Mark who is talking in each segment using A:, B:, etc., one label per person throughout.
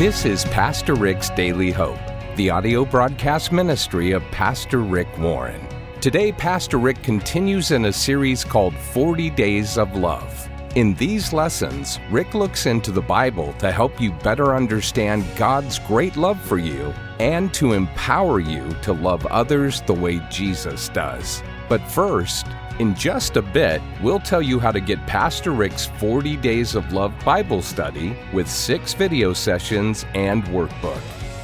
A: This is Pastor Rick's Daily Hope, the audio broadcast ministry of Pastor Rick Warren. Today, Pastor Rick continues in a series called 40 Days of Love. In these lessons, Rick looks into the Bible to help you better understand God's great love for you and to empower you to love others the way Jesus does. But first, in just a bit, we'll tell you how to get Pastor Rick's 40 Days of Love Bible study with six video sessions and workbook.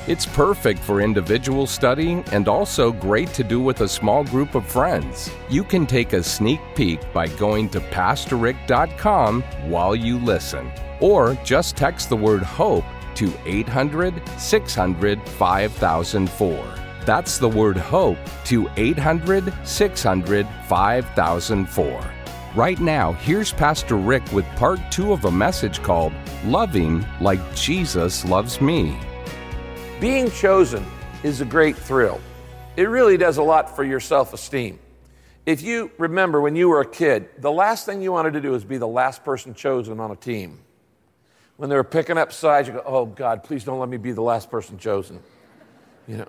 A: It's perfect for individual study and also great to do with a small group of friends. You can take a sneak peek by going to PastorRick.com while you listen, or just text the word HOPE to 800 600 5004. That's the word HOPE to 800 600 5004. Right now, here's Pastor Rick with part two of a message called Loving Like Jesus Loves Me.
B: Being chosen is a great thrill. It really does a lot for your self esteem. If you remember when you were a kid, the last thing you wanted to do is be the last person chosen on a team. When they were picking up sides, you go, oh God, please don't let me be the last person chosen. You know.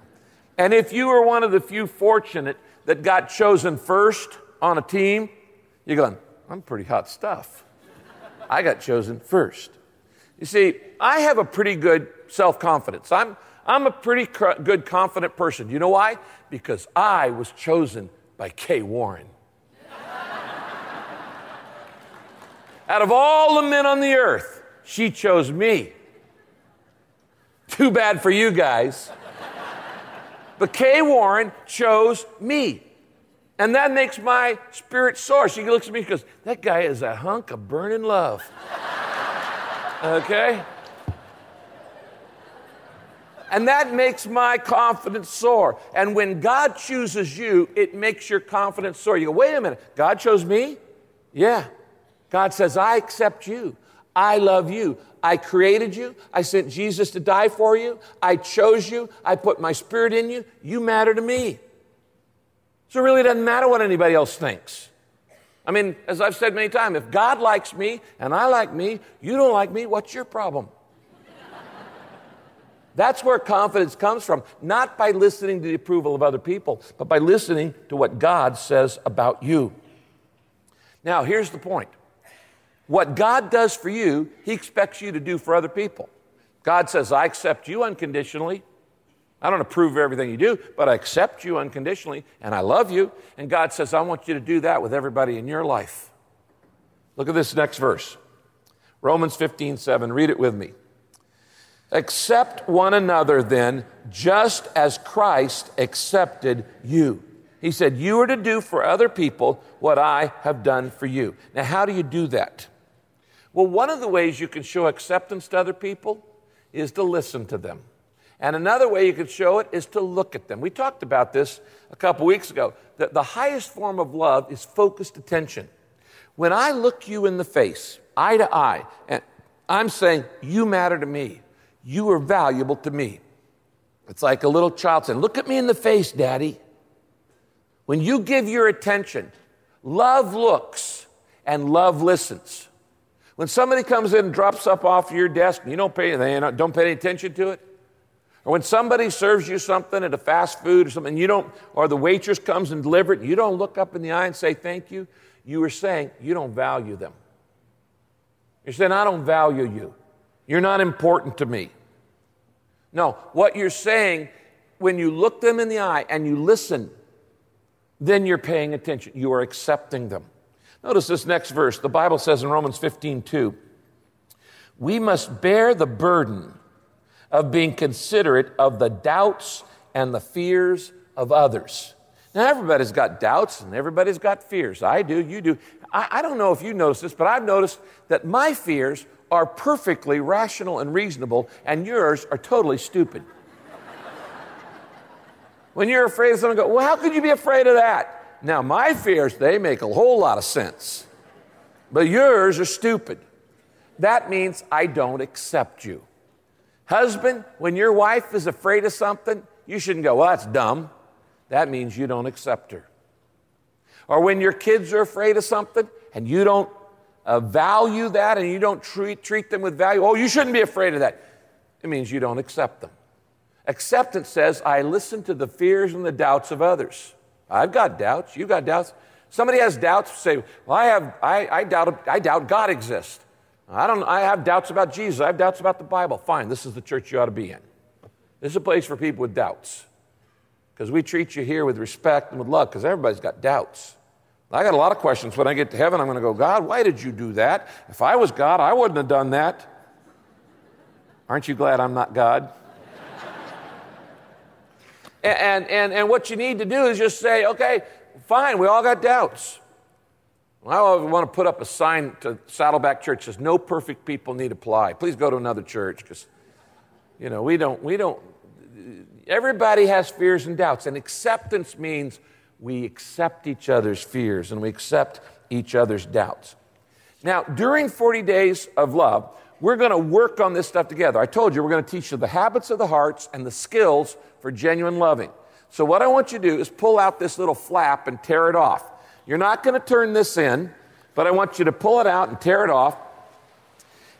B: And if you were one of the few fortunate that got chosen first on a team, you're going, I'm pretty hot stuff. I got chosen first. You see, I have a pretty good self confidence. I'm, I'm a pretty good, confident person. You know why? Because I was chosen by Kay Warren. Out of all the men on the earth, she chose me. Too bad for you guys. But Kay Warren chose me. And that makes my spirit soar. She looks at me and goes, That guy is a hunk of burning love. Okay? And that makes my confidence soar. And when God chooses you, it makes your confidence soar. You go, wait a minute, God chose me? Yeah. God says, I accept you. I love you. I created you. I sent Jesus to die for you. I chose you. I put my spirit in you. You matter to me. So it really doesn't matter what anybody else thinks. I mean, as I've said many times, if God likes me and I like me, you don't like me, what's your problem? That's where confidence comes from, not by listening to the approval of other people, but by listening to what God says about you. Now, here's the point what God does for you, He expects you to do for other people. God says, I accept you unconditionally. I don't approve of everything you do, but I accept you unconditionally and I love you. And God says, I want you to do that with everybody in your life. Look at this next verse Romans 15, 7. Read it with me. Accept one another then, just as Christ accepted you. He said, You are to do for other people what I have done for you. Now, how do you do that? Well, one of the ways you can show acceptance to other people is to listen to them. And another way you can show it is to look at them. We talked about this a couple weeks ago that the highest form of love is focused attention. When I look you in the face, eye to eye, and I'm saying, You matter to me. You are valuable to me. It's like a little child saying, Look at me in the face, Daddy. When you give your attention, love looks and love listens. When somebody comes in and drops stuff off your desk and you don't pay, anything, don't pay any attention to it, or when somebody serves you something at a fast food or something, you don't, or the waitress comes and delivers it, you don't look up in the eye and say thank you, you are saying you don't value them. You're saying, I don't value you. You're not important to me. No, what you're saying, when you look them in the eye and you listen, then you're paying attention. You are accepting them. Notice this next verse. The Bible says in Romans 15, 2, we must bear the burden of being considerate of the doubts and the fears of others. Now, everybody's got doubts and everybody's got fears. I do, you do. I, I don't know if you notice this, but I've noticed that my fears are perfectly rational and reasonable, and yours are totally stupid. when you're afraid of something, go, well, how could you be afraid of that? Now, my fears, they make a whole lot of sense, but yours are stupid. That means I don't accept you. Husband, when your wife is afraid of something, you shouldn't go, well, that's dumb. That means you don't accept her. Or when your kids are afraid of something and you don't uh, value that and you don't treat, treat them with value. Oh, you shouldn't be afraid of that. It means you don't accept them. Acceptance says, I listen to the fears and the doubts of others. I've got doubts. You've got doubts. Somebody has doubts, say, Well, I, have, I, I, doubt, I doubt God exists. I, don't, I have doubts about Jesus. I have doubts about the Bible. Fine, this is the church you ought to be in. This is a place for people with doubts. Because we treat you here with respect and with love, because everybody's got doubts. I got a lot of questions. When I get to heaven, I'm going to go, God, why did you do that? If I was God, I wouldn't have done that. Aren't you glad I'm not God? And, and, and what you need to do is just say, okay, fine, we all got doubts. I want to put up a sign to Saddleback Church says, no perfect people need apply. Please go to another church because, you know, we don't, we don't, everybody has fears and doubts. And acceptance means we accept each other's fears and we accept each other's doubts. Now, during 40 days of love, we're going to work on this stuff together. I told you we're going to teach you the habits of the hearts and the skills for genuine loving. So, what I want you to do is pull out this little flap and tear it off. You're not going to turn this in, but I want you to pull it out and tear it off.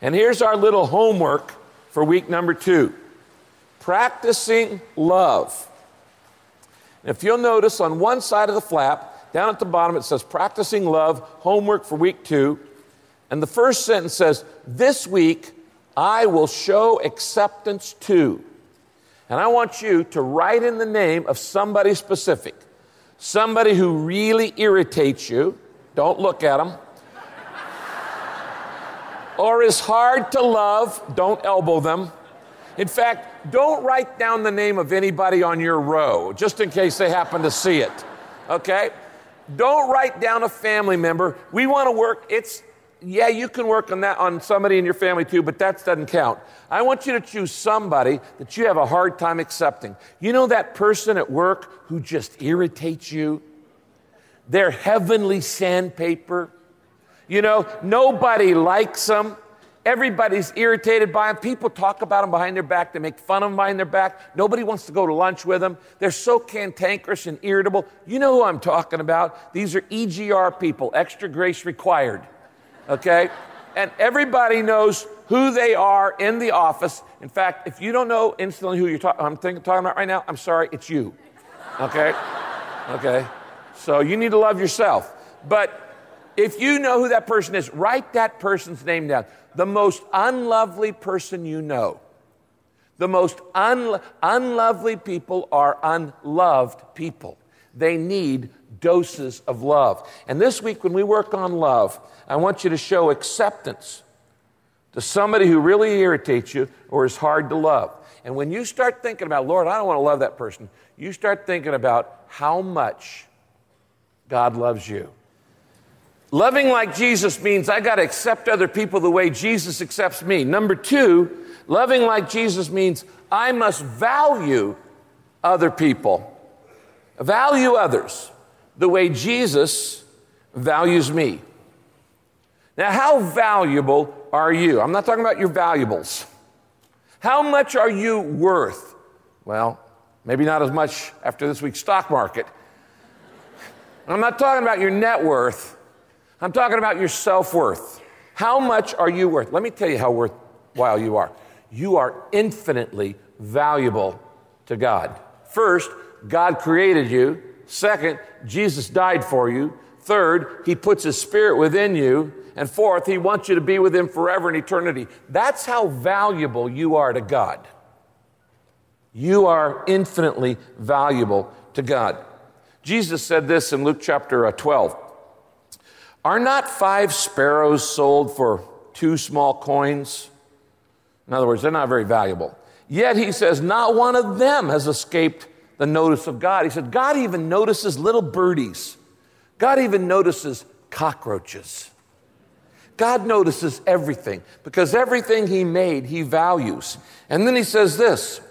B: And here's our little homework for week number two practicing love. If you'll notice on one side of the flap, down at the bottom, it says practicing love, homework for week two. And the first sentence says, This week I will show acceptance to. And I want you to write in the name of somebody specific, somebody who really irritates you. Don't look at them. or is hard to love. Don't elbow them. In fact, don't write down the name of anybody on your row, just in case they happen to see it. Okay? Don't write down a family member. We want to work, it's yeah, you can work on that on somebody in your family too, but that doesn't count. I want you to choose somebody that you have a hard time accepting. You know that person at work who just irritates you? They're heavenly sandpaper. You know, nobody likes them. Everybody's irritated by them. People talk about them behind their back. They make fun of them behind their back. Nobody wants to go to lunch with them. They're so cantankerous and irritable. You know who I'm talking about. These are EGR people, extra grace required okay? And everybody knows who they are in the office. In fact, if you don't know instantly who you're talk- I'm thinking, talking about right now, I'm sorry, it's you, okay? Okay? So you need to love yourself. But if you know who that person is, write that person's name down. The most unlovely person you know. The most un- unlovely people are unloved people. They need doses of love. And this week, when we work on love, I want you to show acceptance to somebody who really irritates you or is hard to love. And when you start thinking about, Lord, I don't want to love that person, you start thinking about how much God loves you. Loving like Jesus means I got to accept other people the way Jesus accepts me. Number two, loving like Jesus means I must value other people, value others the way Jesus values me. Now, how valuable are you? I'm not talking about your valuables. How much are you worth? Well, maybe not as much after this week's stock market. I'm not talking about your net worth. I'm talking about your self worth. How much are you worth? Let me tell you how worthwhile you are. You are infinitely valuable to God. First, God created you. Second, Jesus died for you. Third, He puts His Spirit within you. And fourth, He wants you to be with Him forever in eternity. That's how valuable you are to God. You are infinitely valuable to God. Jesus said this in Luke chapter uh, 12 Are not five sparrows sold for two small coins? In other words, they're not very valuable. Yet he says, Not one of them has escaped the notice of God. He said, God even notices little birdies, God even notices cockroaches. God notices everything because everything He made, He values. And then He says this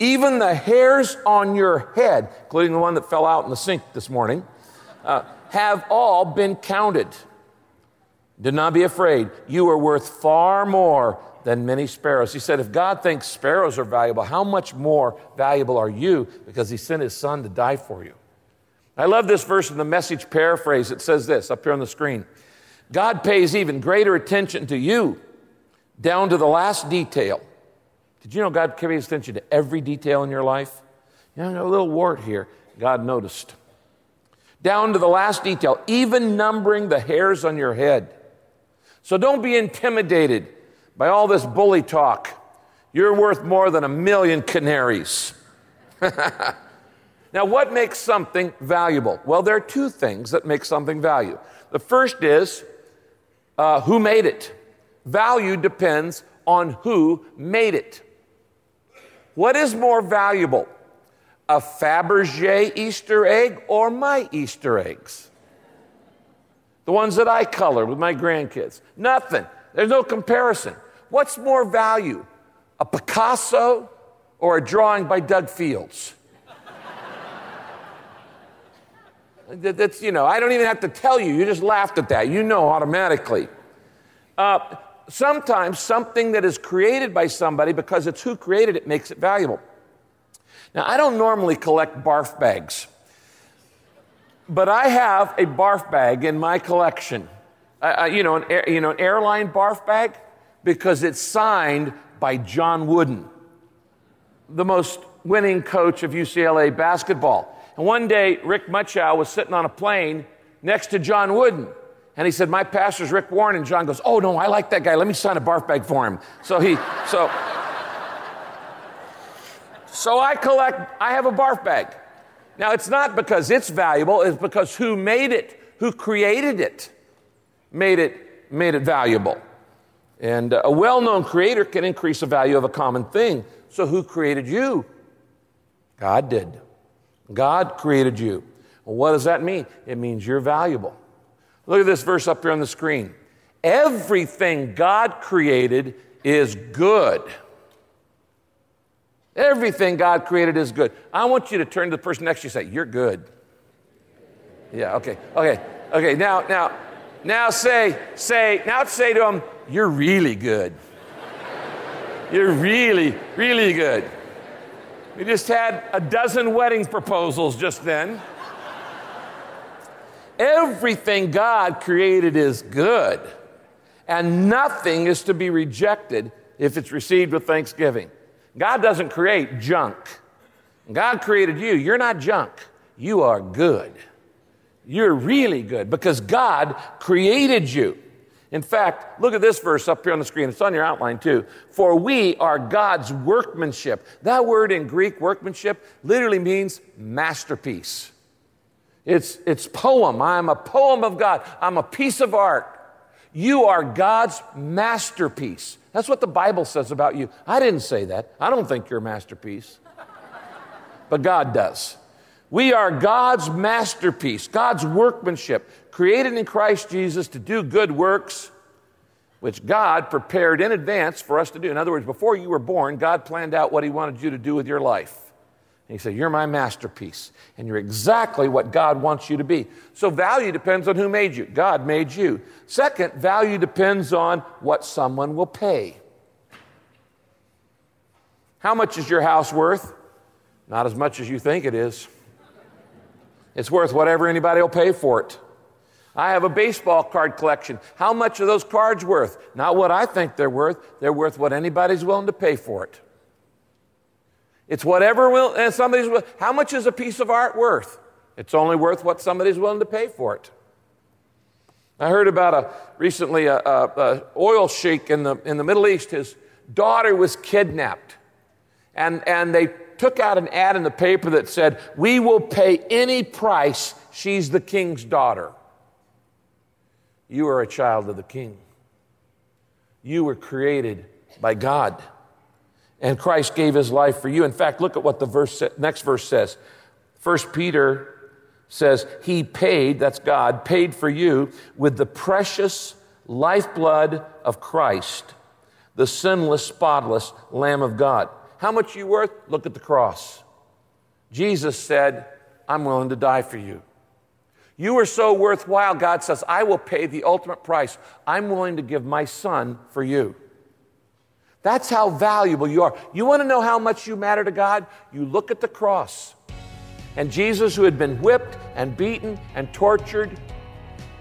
B: even the hairs on your head, including the one that fell out in the sink this morning, uh, have all been counted. Do not be afraid. You are worth far more than many sparrows. He said, If God thinks sparrows are valuable, how much more valuable are you because He sent His Son to die for you? I love this verse in the message paraphrase. It says this up here on the screen God pays even greater attention to you, down to the last detail. Did you know God pays attention to every detail in your life? You know, a little wart here. God noticed. Down to the last detail, even numbering the hairs on your head. So don't be intimidated by all this bully talk. You're worth more than a million canaries. now, what makes something valuable? Well, there are two things that make something value. The first is uh, who made it. Value depends on who made it. What is more valuable, a Fabergé Easter egg or my Easter eggs? The ones that I color with my grandkids. Nothing. There's no comparison. What's more value, a Picasso or a drawing by Doug Fields? That's, you know, I don't even have to tell you. You just laughed at that. You know automatically. Uh, sometimes something that is created by somebody, because it's who created it, makes it valuable. Now, I don't normally collect barf bags, but I have a barf bag in my collection. Uh, you, know, an you know, an airline barf bag because it's signed by John Wooden, the most winning coach of UCLA basketball. And one day, Rick Muchow was sitting on a plane next to John Wooden. And he said, My pastor's Rick Warren. And John goes, Oh, no, I like that guy. Let me sign a barf bag for him. So he, so, so I collect, I have a barf bag. Now, it's not because it's valuable, it's because who made it, who created it, made it, made it valuable. And uh, a well known creator can increase the value of a common thing. So, who created you? God did. God created you. Well, what does that mean? It means you're valuable. Look at this verse up here on the screen. Everything God created is good. Everything God created is good. I want you to turn to the person next to you and say, You're good. Yeah, okay, okay, okay. Now, now, now say, say, now say to them, You're really good. You're really, really good. We just had a dozen wedding proposals just then. Everything God created is good, and nothing is to be rejected if it's received with thanksgiving. God doesn't create junk. God created you. You're not junk. You are good. You're really good because God created you. In fact, look at this verse up here on the screen. It's on your outline too. For we are God's workmanship. That word in Greek, workmanship, literally means masterpiece. It's, it's poem. I'm a poem of God. I'm a piece of art. You are God's masterpiece. That's what the Bible says about you. I didn't say that. I don't think you're a masterpiece. but God does. We are God's masterpiece, God's workmanship, created in Christ Jesus to do good works, which God prepared in advance for us to do. In other words, before you were born, God planned out what He wanted you to do with your life. And he said, You're my masterpiece, and you're exactly what God wants you to be. So, value depends on who made you. God made you. Second, value depends on what someone will pay. How much is your house worth? Not as much as you think it is. It's worth whatever anybody will pay for it. I have a baseball card collection. How much are those cards worth? Not what I think they're worth, they're worth what anybody's willing to pay for it. It's whatever will, and somebody's, how much is a piece of art worth? It's only worth what somebody's willing to pay for it. I heard about a recently a, a, a, oil sheik in the, in the Middle East. His daughter was kidnapped. And, and they took out an ad in the paper that said, We will pay any price. She's the king's daughter. You are a child of the king. You were created by God and Christ gave his life for you. In fact, look at what the verse, next verse says. First Peter says, He paid, that's God, paid for you with the precious lifeblood of Christ, the sinless, spotless Lamb of God. How much you worth? Look at the cross. Jesus said, I'm willing to die for you. You are so worthwhile, God says, I will pay the ultimate price. I'm willing to give my son for you. That's how valuable you are. You want to know how much you matter to God? You look at the cross. And Jesus, who had been whipped and beaten and tortured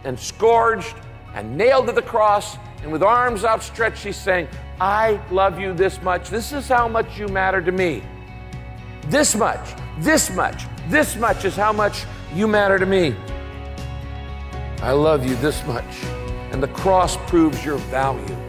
B: and scourged and nailed to the cross, and with arms outstretched, he's saying, I love you this much. This is how much you matter to me. This much, this much, this much is how much you matter to me. I love you this much. And the cross proves your value.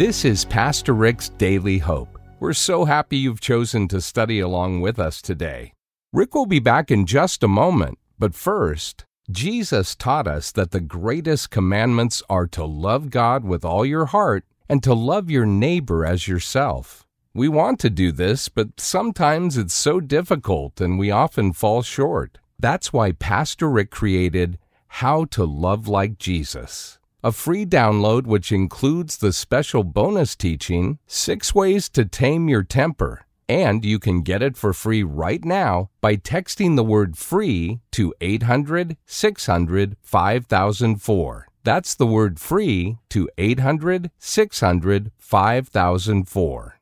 A: This is Pastor Rick's Daily Hope. We're so happy you've chosen to study along with us today. Rick will be back in just a moment, but first, Jesus taught us that the greatest commandments are to love God with all your heart and to love your neighbor as yourself. We want to do this, but sometimes it's so difficult and we often fall short. That's why Pastor Rick created How to Love Like Jesus, a free download which includes the special bonus teaching, Six Ways to Tame Your Temper and you can get it for free right now by texting the word free to 800 600 5004. That's the word free to 800 600 5004.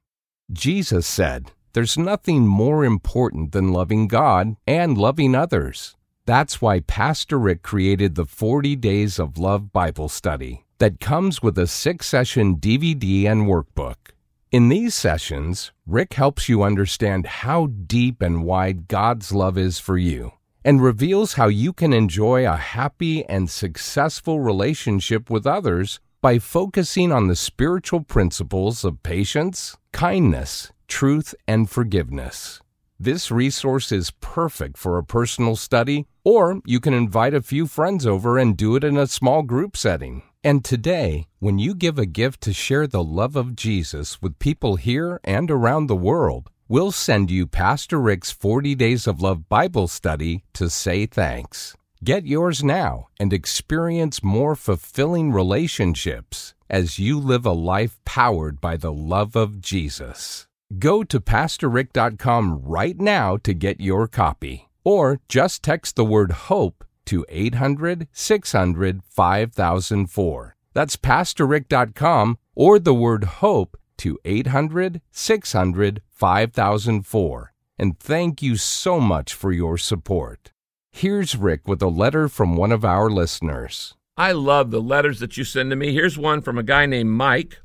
A: Jesus said, There's nothing more important than loving God and loving others. That's why Pastor Rick created the 40 Days of Love Bible Study that comes with a six session DVD and workbook. In these sessions, Rick helps you understand how deep and wide God's love is for you and reveals how you can enjoy a happy and successful relationship with others by focusing on the spiritual principles of patience, kindness, truth, and forgiveness. This resource is perfect for a personal study, or you can invite a few friends over and do it in a small group setting. And today, when you give a gift to share the love of Jesus with people here and around the world, we'll send you Pastor Rick's 40 Days of Love Bible study to say thanks. Get yours now and experience more fulfilling relationships as you live a life powered by the love of Jesus. Go to PastorRick.com right now to get your copy, or just text the word HOPE to 800 600 5004. That's PastorRick.com or the word HOPE to 800 600 5004. And thank you so much for your support. Here's Rick with a letter from one of our listeners.
B: I love the letters that you send to me. Here's one from a guy named Mike.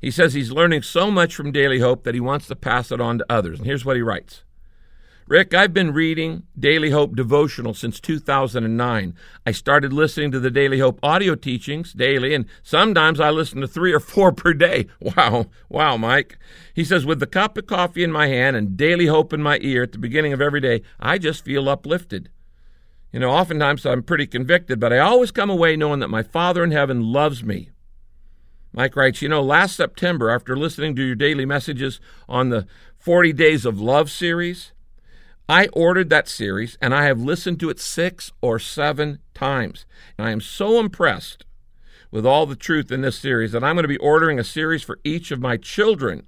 B: He says he's learning so much from Daily Hope that he wants to pass it on to others. And here's what he writes Rick, I've been reading Daily Hope devotional since 2009. I started listening to the Daily Hope audio teachings daily, and sometimes I listen to three or four per day. Wow, wow, Mike. He says, with the cup of coffee in my hand and Daily Hope in my ear at the beginning of every day, I just feel uplifted. You know, oftentimes I'm pretty convicted, but I always come away knowing that my Father in heaven loves me. Mike writes, You know, last September, after listening to your daily messages on the 40 Days of Love series, I ordered that series and I have listened to it six or seven times. And I am so impressed with all the truth in this series that I'm going to be ordering a series for each of my children.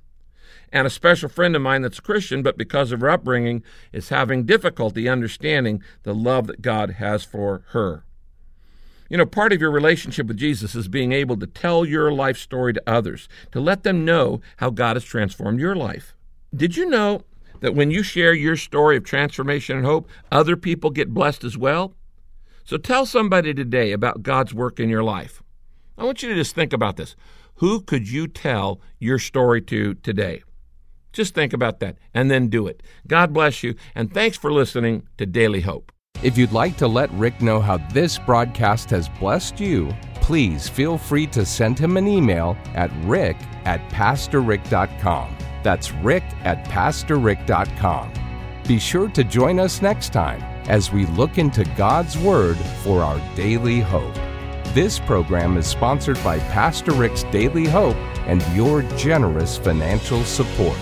B: And a special friend of mine that's a Christian, but because of her upbringing, is having difficulty understanding the love that God has for her. You know, part of your relationship with Jesus is being able to tell your life story to others, to let them know how God has transformed your life. Did you know that when you share your story of transformation and hope, other people get blessed as well? So tell somebody today about God's work in your life. I want you to just think about this. Who could you tell your story to today? Just think about that and then do it. God bless you, and thanks for listening to Daily Hope.
A: If you'd like to let Rick know how this broadcast has blessed you, please feel free to send him an email at rick at pastorrick.com. That's rick at pastorrick.com. Be sure to join us next time as we look into God's Word for our daily hope. This program is sponsored by Pastor Rick's Daily Hope and your generous financial support.